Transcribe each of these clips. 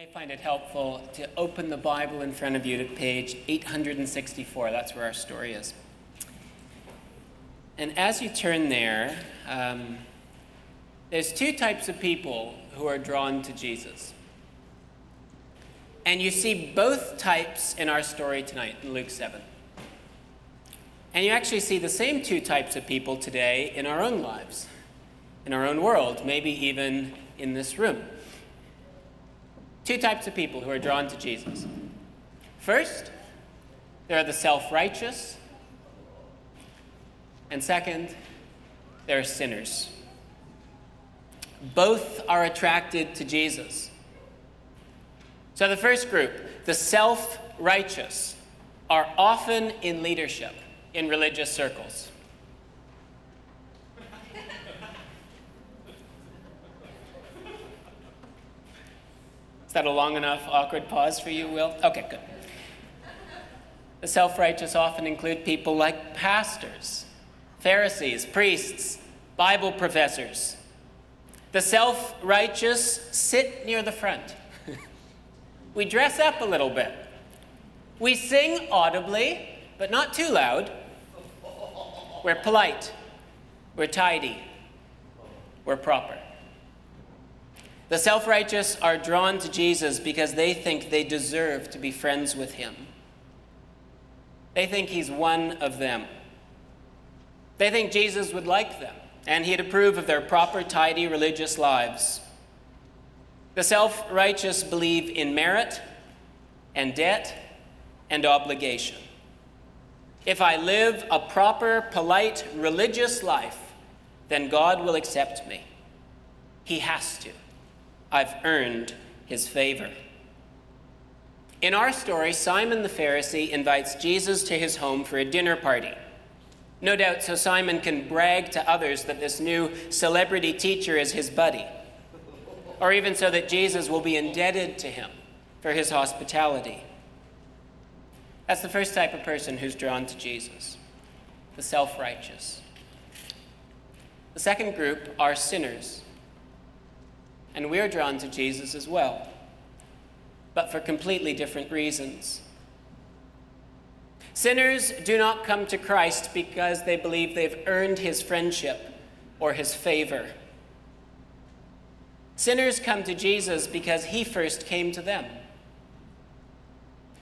may find it helpful to open the Bible in front of you to page 864. That's where our story is. And as you turn there, um, there's two types of people who are drawn to Jesus. And you see both types in our story tonight in Luke 7. And you actually see the same two types of people today in our own lives, in our own world, maybe even in this room. Two types of people who are drawn to Jesus. First, there are the self righteous. And second, there are sinners. Both are attracted to Jesus. So, the first group, the self righteous, are often in leadership in religious circles. Is that a long enough awkward pause for you, Will? Okay, good. The self righteous often include people like pastors, Pharisees, priests, Bible professors. The self righteous sit near the front. we dress up a little bit. We sing audibly, but not too loud. We're polite. We're tidy. We're proper. The self righteous are drawn to Jesus because they think they deserve to be friends with him. They think he's one of them. They think Jesus would like them and he'd approve of their proper, tidy religious lives. The self righteous believe in merit and debt and obligation. If I live a proper, polite, religious life, then God will accept me. He has to. I've earned his favor. In our story, Simon the Pharisee invites Jesus to his home for a dinner party. No doubt so Simon can brag to others that this new celebrity teacher is his buddy, or even so that Jesus will be indebted to him for his hospitality. That's the first type of person who's drawn to Jesus the self righteous. The second group are sinners. And we're drawn to Jesus as well, but for completely different reasons. Sinners do not come to Christ because they believe they've earned his friendship or his favor. Sinners come to Jesus because he first came to them.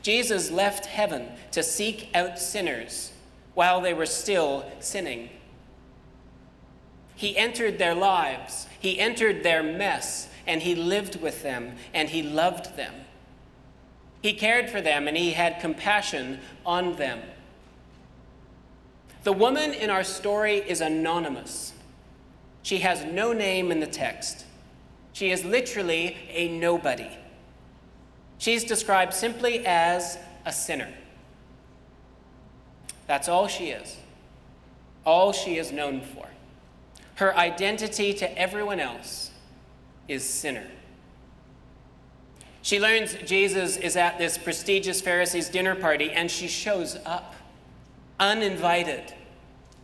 Jesus left heaven to seek out sinners while they were still sinning. He entered their lives, he entered their mess, and he lived with them, and he loved them. He cared for them, and he had compassion on them. The woman in our story is anonymous. She has no name in the text. She is literally a nobody. She's described simply as a sinner. That's all she is, all she is known for. Her identity to everyone else is sinner. She learns Jesus is at this prestigious Pharisee's dinner party and she shows up uninvited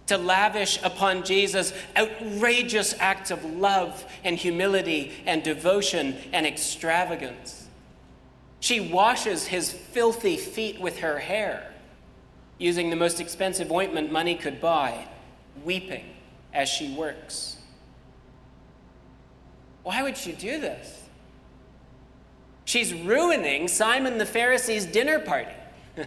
to lavish upon Jesus outrageous acts of love and humility and devotion and extravagance. She washes his filthy feet with her hair, using the most expensive ointment money could buy, weeping as she works. Why would she do this? She's ruining Simon the Pharisee's dinner party.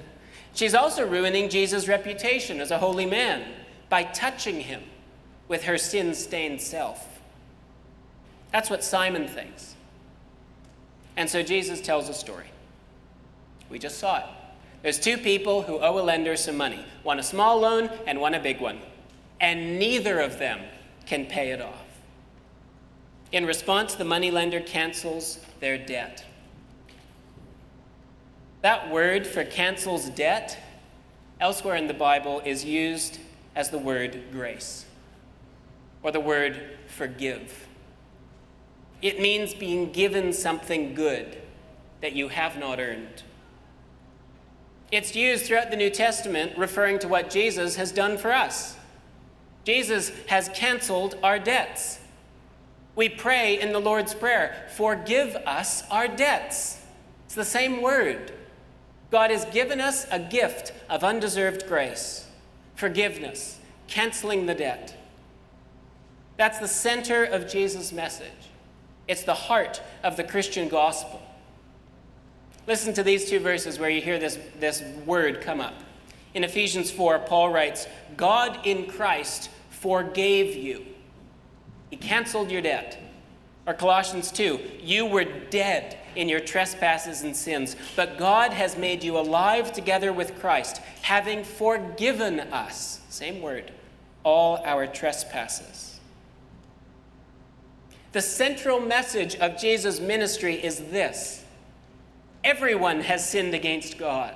She's also ruining Jesus' reputation as a holy man by touching him with her sin stained self. That's what Simon thinks. And so Jesus tells a story. We just saw it. There's two people who owe a lender some money one a small loan and one a big one. And neither of them can pay it off. In response, the moneylender cancels their debt. That word for cancels debt elsewhere in the Bible is used as the word grace or the word forgive. It means being given something good that you have not earned. It's used throughout the New Testament referring to what Jesus has done for us. Jesus has canceled our debts. We pray in the Lord's Prayer, forgive us our debts. It's the same word. God has given us a gift of undeserved grace, forgiveness, canceling the debt. That's the center of Jesus' message. It's the heart of the Christian gospel. Listen to these two verses where you hear this, this word come up. In Ephesians 4, Paul writes, God in Christ forgave you he canceled your debt. Or Colossians 2, you were dead in your trespasses and sins, but God has made you alive together with Christ, having forgiven us, same word, all our trespasses. The central message of Jesus' ministry is this everyone has sinned against God.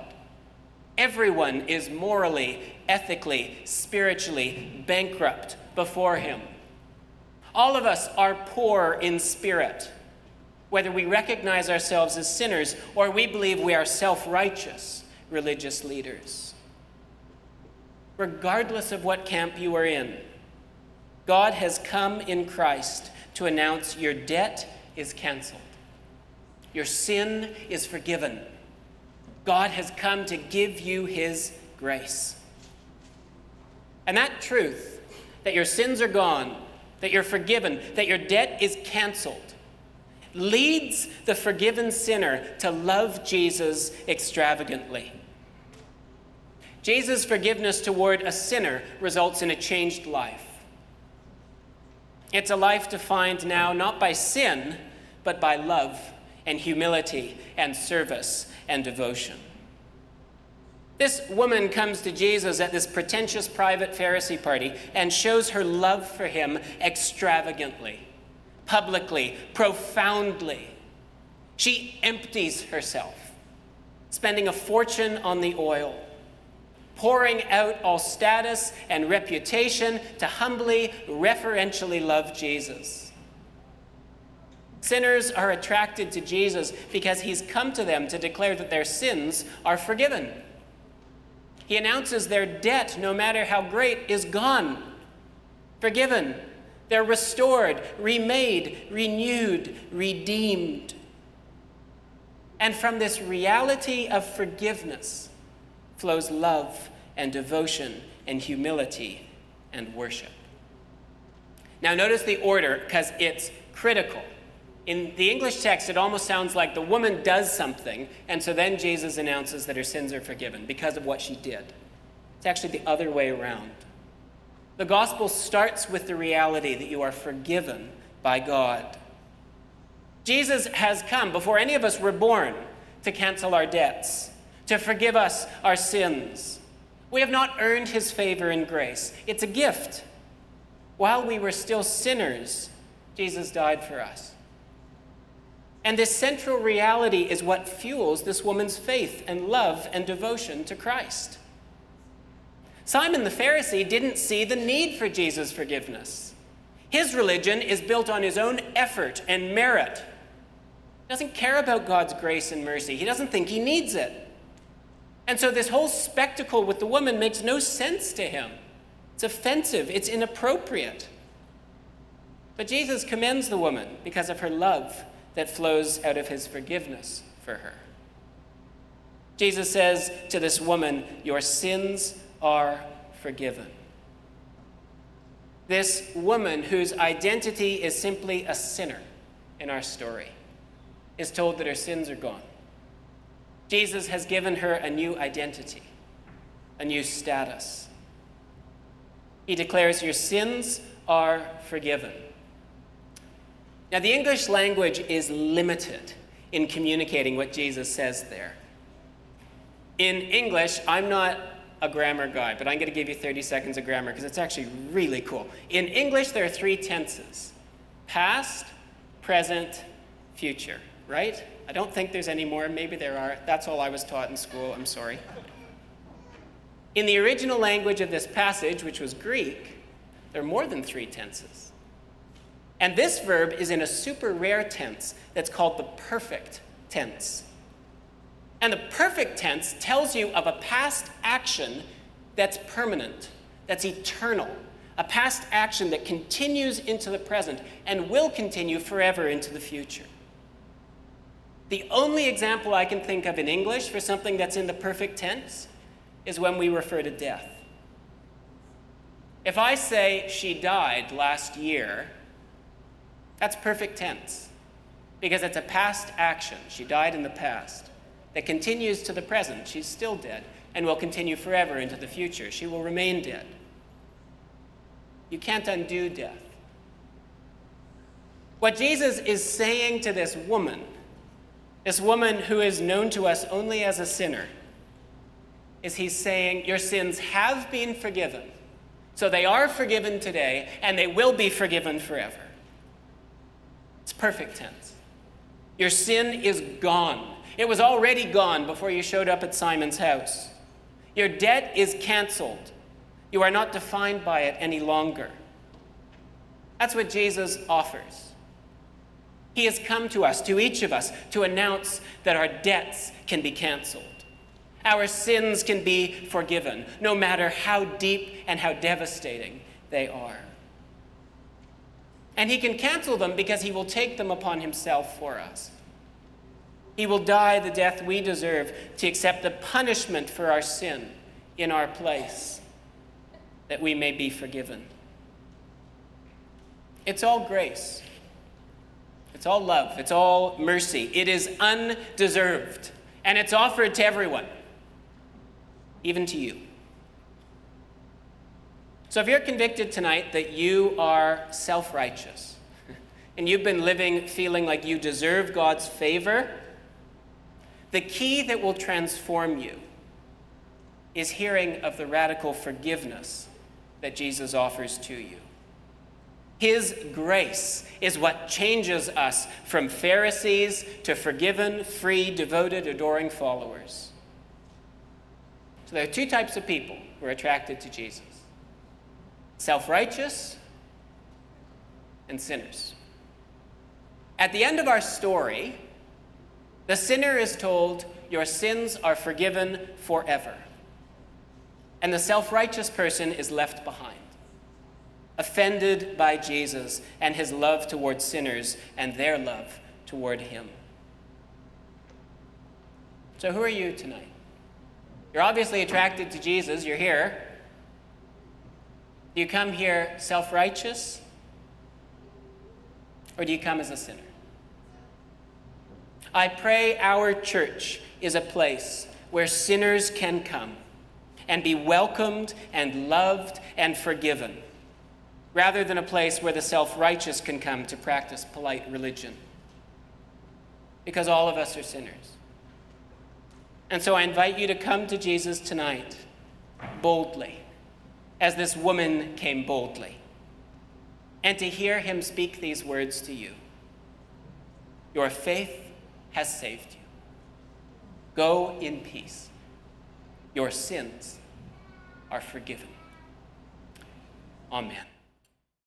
Everyone is morally, ethically, spiritually bankrupt before Him. All of us are poor in spirit, whether we recognize ourselves as sinners or we believe we are self righteous religious leaders. Regardless of what camp you are in, God has come in Christ to announce your debt is canceled, your sin is forgiven. God has come to give you his grace. And that truth, that your sins are gone, that you're forgiven, that your debt is canceled, leads the forgiven sinner to love Jesus extravagantly. Jesus' forgiveness toward a sinner results in a changed life. It's a life defined now not by sin, but by love and humility and service and devotion. This woman comes to Jesus at this pretentious private Pharisee party and shows her love for him extravagantly, publicly, profoundly. She empties herself, spending a fortune on the oil, pouring out all status and reputation to humbly, reverentially love Jesus. Sinners are attracted to Jesus because he's come to them to declare that their sins are forgiven. He announces their debt, no matter how great, is gone, forgiven. They're restored, remade, renewed, redeemed. And from this reality of forgiveness flows love and devotion and humility and worship. Now, notice the order because it's critical. In the English text, it almost sounds like the woman does something, and so then Jesus announces that her sins are forgiven because of what she did. It's actually the other way around. The gospel starts with the reality that you are forgiven by God. Jesus has come before any of us were born to cancel our debts, to forgive us our sins. We have not earned his favor and grace, it's a gift. While we were still sinners, Jesus died for us. And this central reality is what fuels this woman's faith and love and devotion to Christ. Simon the Pharisee didn't see the need for Jesus' forgiveness. His religion is built on his own effort and merit. He doesn't care about God's grace and mercy, he doesn't think he needs it. And so, this whole spectacle with the woman makes no sense to him. It's offensive, it's inappropriate. But Jesus commends the woman because of her love that flows out of his forgiveness for her. Jesus says to this woman, Your sins are forgiven. This woman, whose identity is simply a sinner in our story, is told that her sins are gone. Jesus has given her a new identity, a new status. He declares, Your sins are forgiven. Now, the English language is limited in communicating what Jesus says there. In English, I'm not a grammar guy, but I'm going to give you 30 seconds of grammar because it's actually really cool. In English, there are three tenses past, present, future, right? I don't think there's any more. Maybe there are. That's all I was taught in school. I'm sorry. In the original language of this passage, which was Greek, there are more than three tenses. And this verb is in a super rare tense that's called the perfect tense. And the perfect tense tells you of a past action that's permanent, that's eternal, a past action that continues into the present and will continue forever into the future. The only example I can think of in English for something that's in the perfect tense is when we refer to death. If I say she died last year, that's perfect tense because it's a past action. She died in the past that continues to the present. She's still dead and will continue forever into the future. She will remain dead. You can't undo death. What Jesus is saying to this woman, this woman who is known to us only as a sinner, is he's saying, Your sins have been forgiven. So they are forgiven today, and they will be forgiven forever. It's perfect tense. Your sin is gone. It was already gone before you showed up at Simon's house. Your debt is canceled. You are not defined by it any longer. That's what Jesus offers. He has come to us, to each of us, to announce that our debts can be canceled. Our sins can be forgiven, no matter how deep and how devastating they are. And He can cancel them because He will take them upon Himself for us. He will die the death we deserve to accept the punishment for our sin in our place, that we may be forgiven. It's all grace. It's all love. It's all mercy. It is undeserved. And it's offered to everyone, even to you. So if you're convicted tonight that you are self righteous, and you've been living feeling like you deserve God's favor, the key that will transform you is hearing of the radical forgiveness that Jesus offers to you. His grace is what changes us from Pharisees to forgiven, free, devoted, adoring followers. So there are two types of people who are attracted to Jesus self righteous and sinners. At the end of our story, the sinner is told, Your sins are forgiven forever. And the self righteous person is left behind, offended by Jesus and his love toward sinners and their love toward him. So, who are you tonight? You're obviously attracted to Jesus, you're here. Do you come here self righteous? Or do you come as a sinner? I pray our church is a place where sinners can come and be welcomed and loved and forgiven, rather than a place where the self righteous can come to practice polite religion. Because all of us are sinners. And so I invite you to come to Jesus tonight boldly, as this woman came boldly, and to hear him speak these words to you Your faith has saved you. Go in peace. Your sins are forgiven. Amen.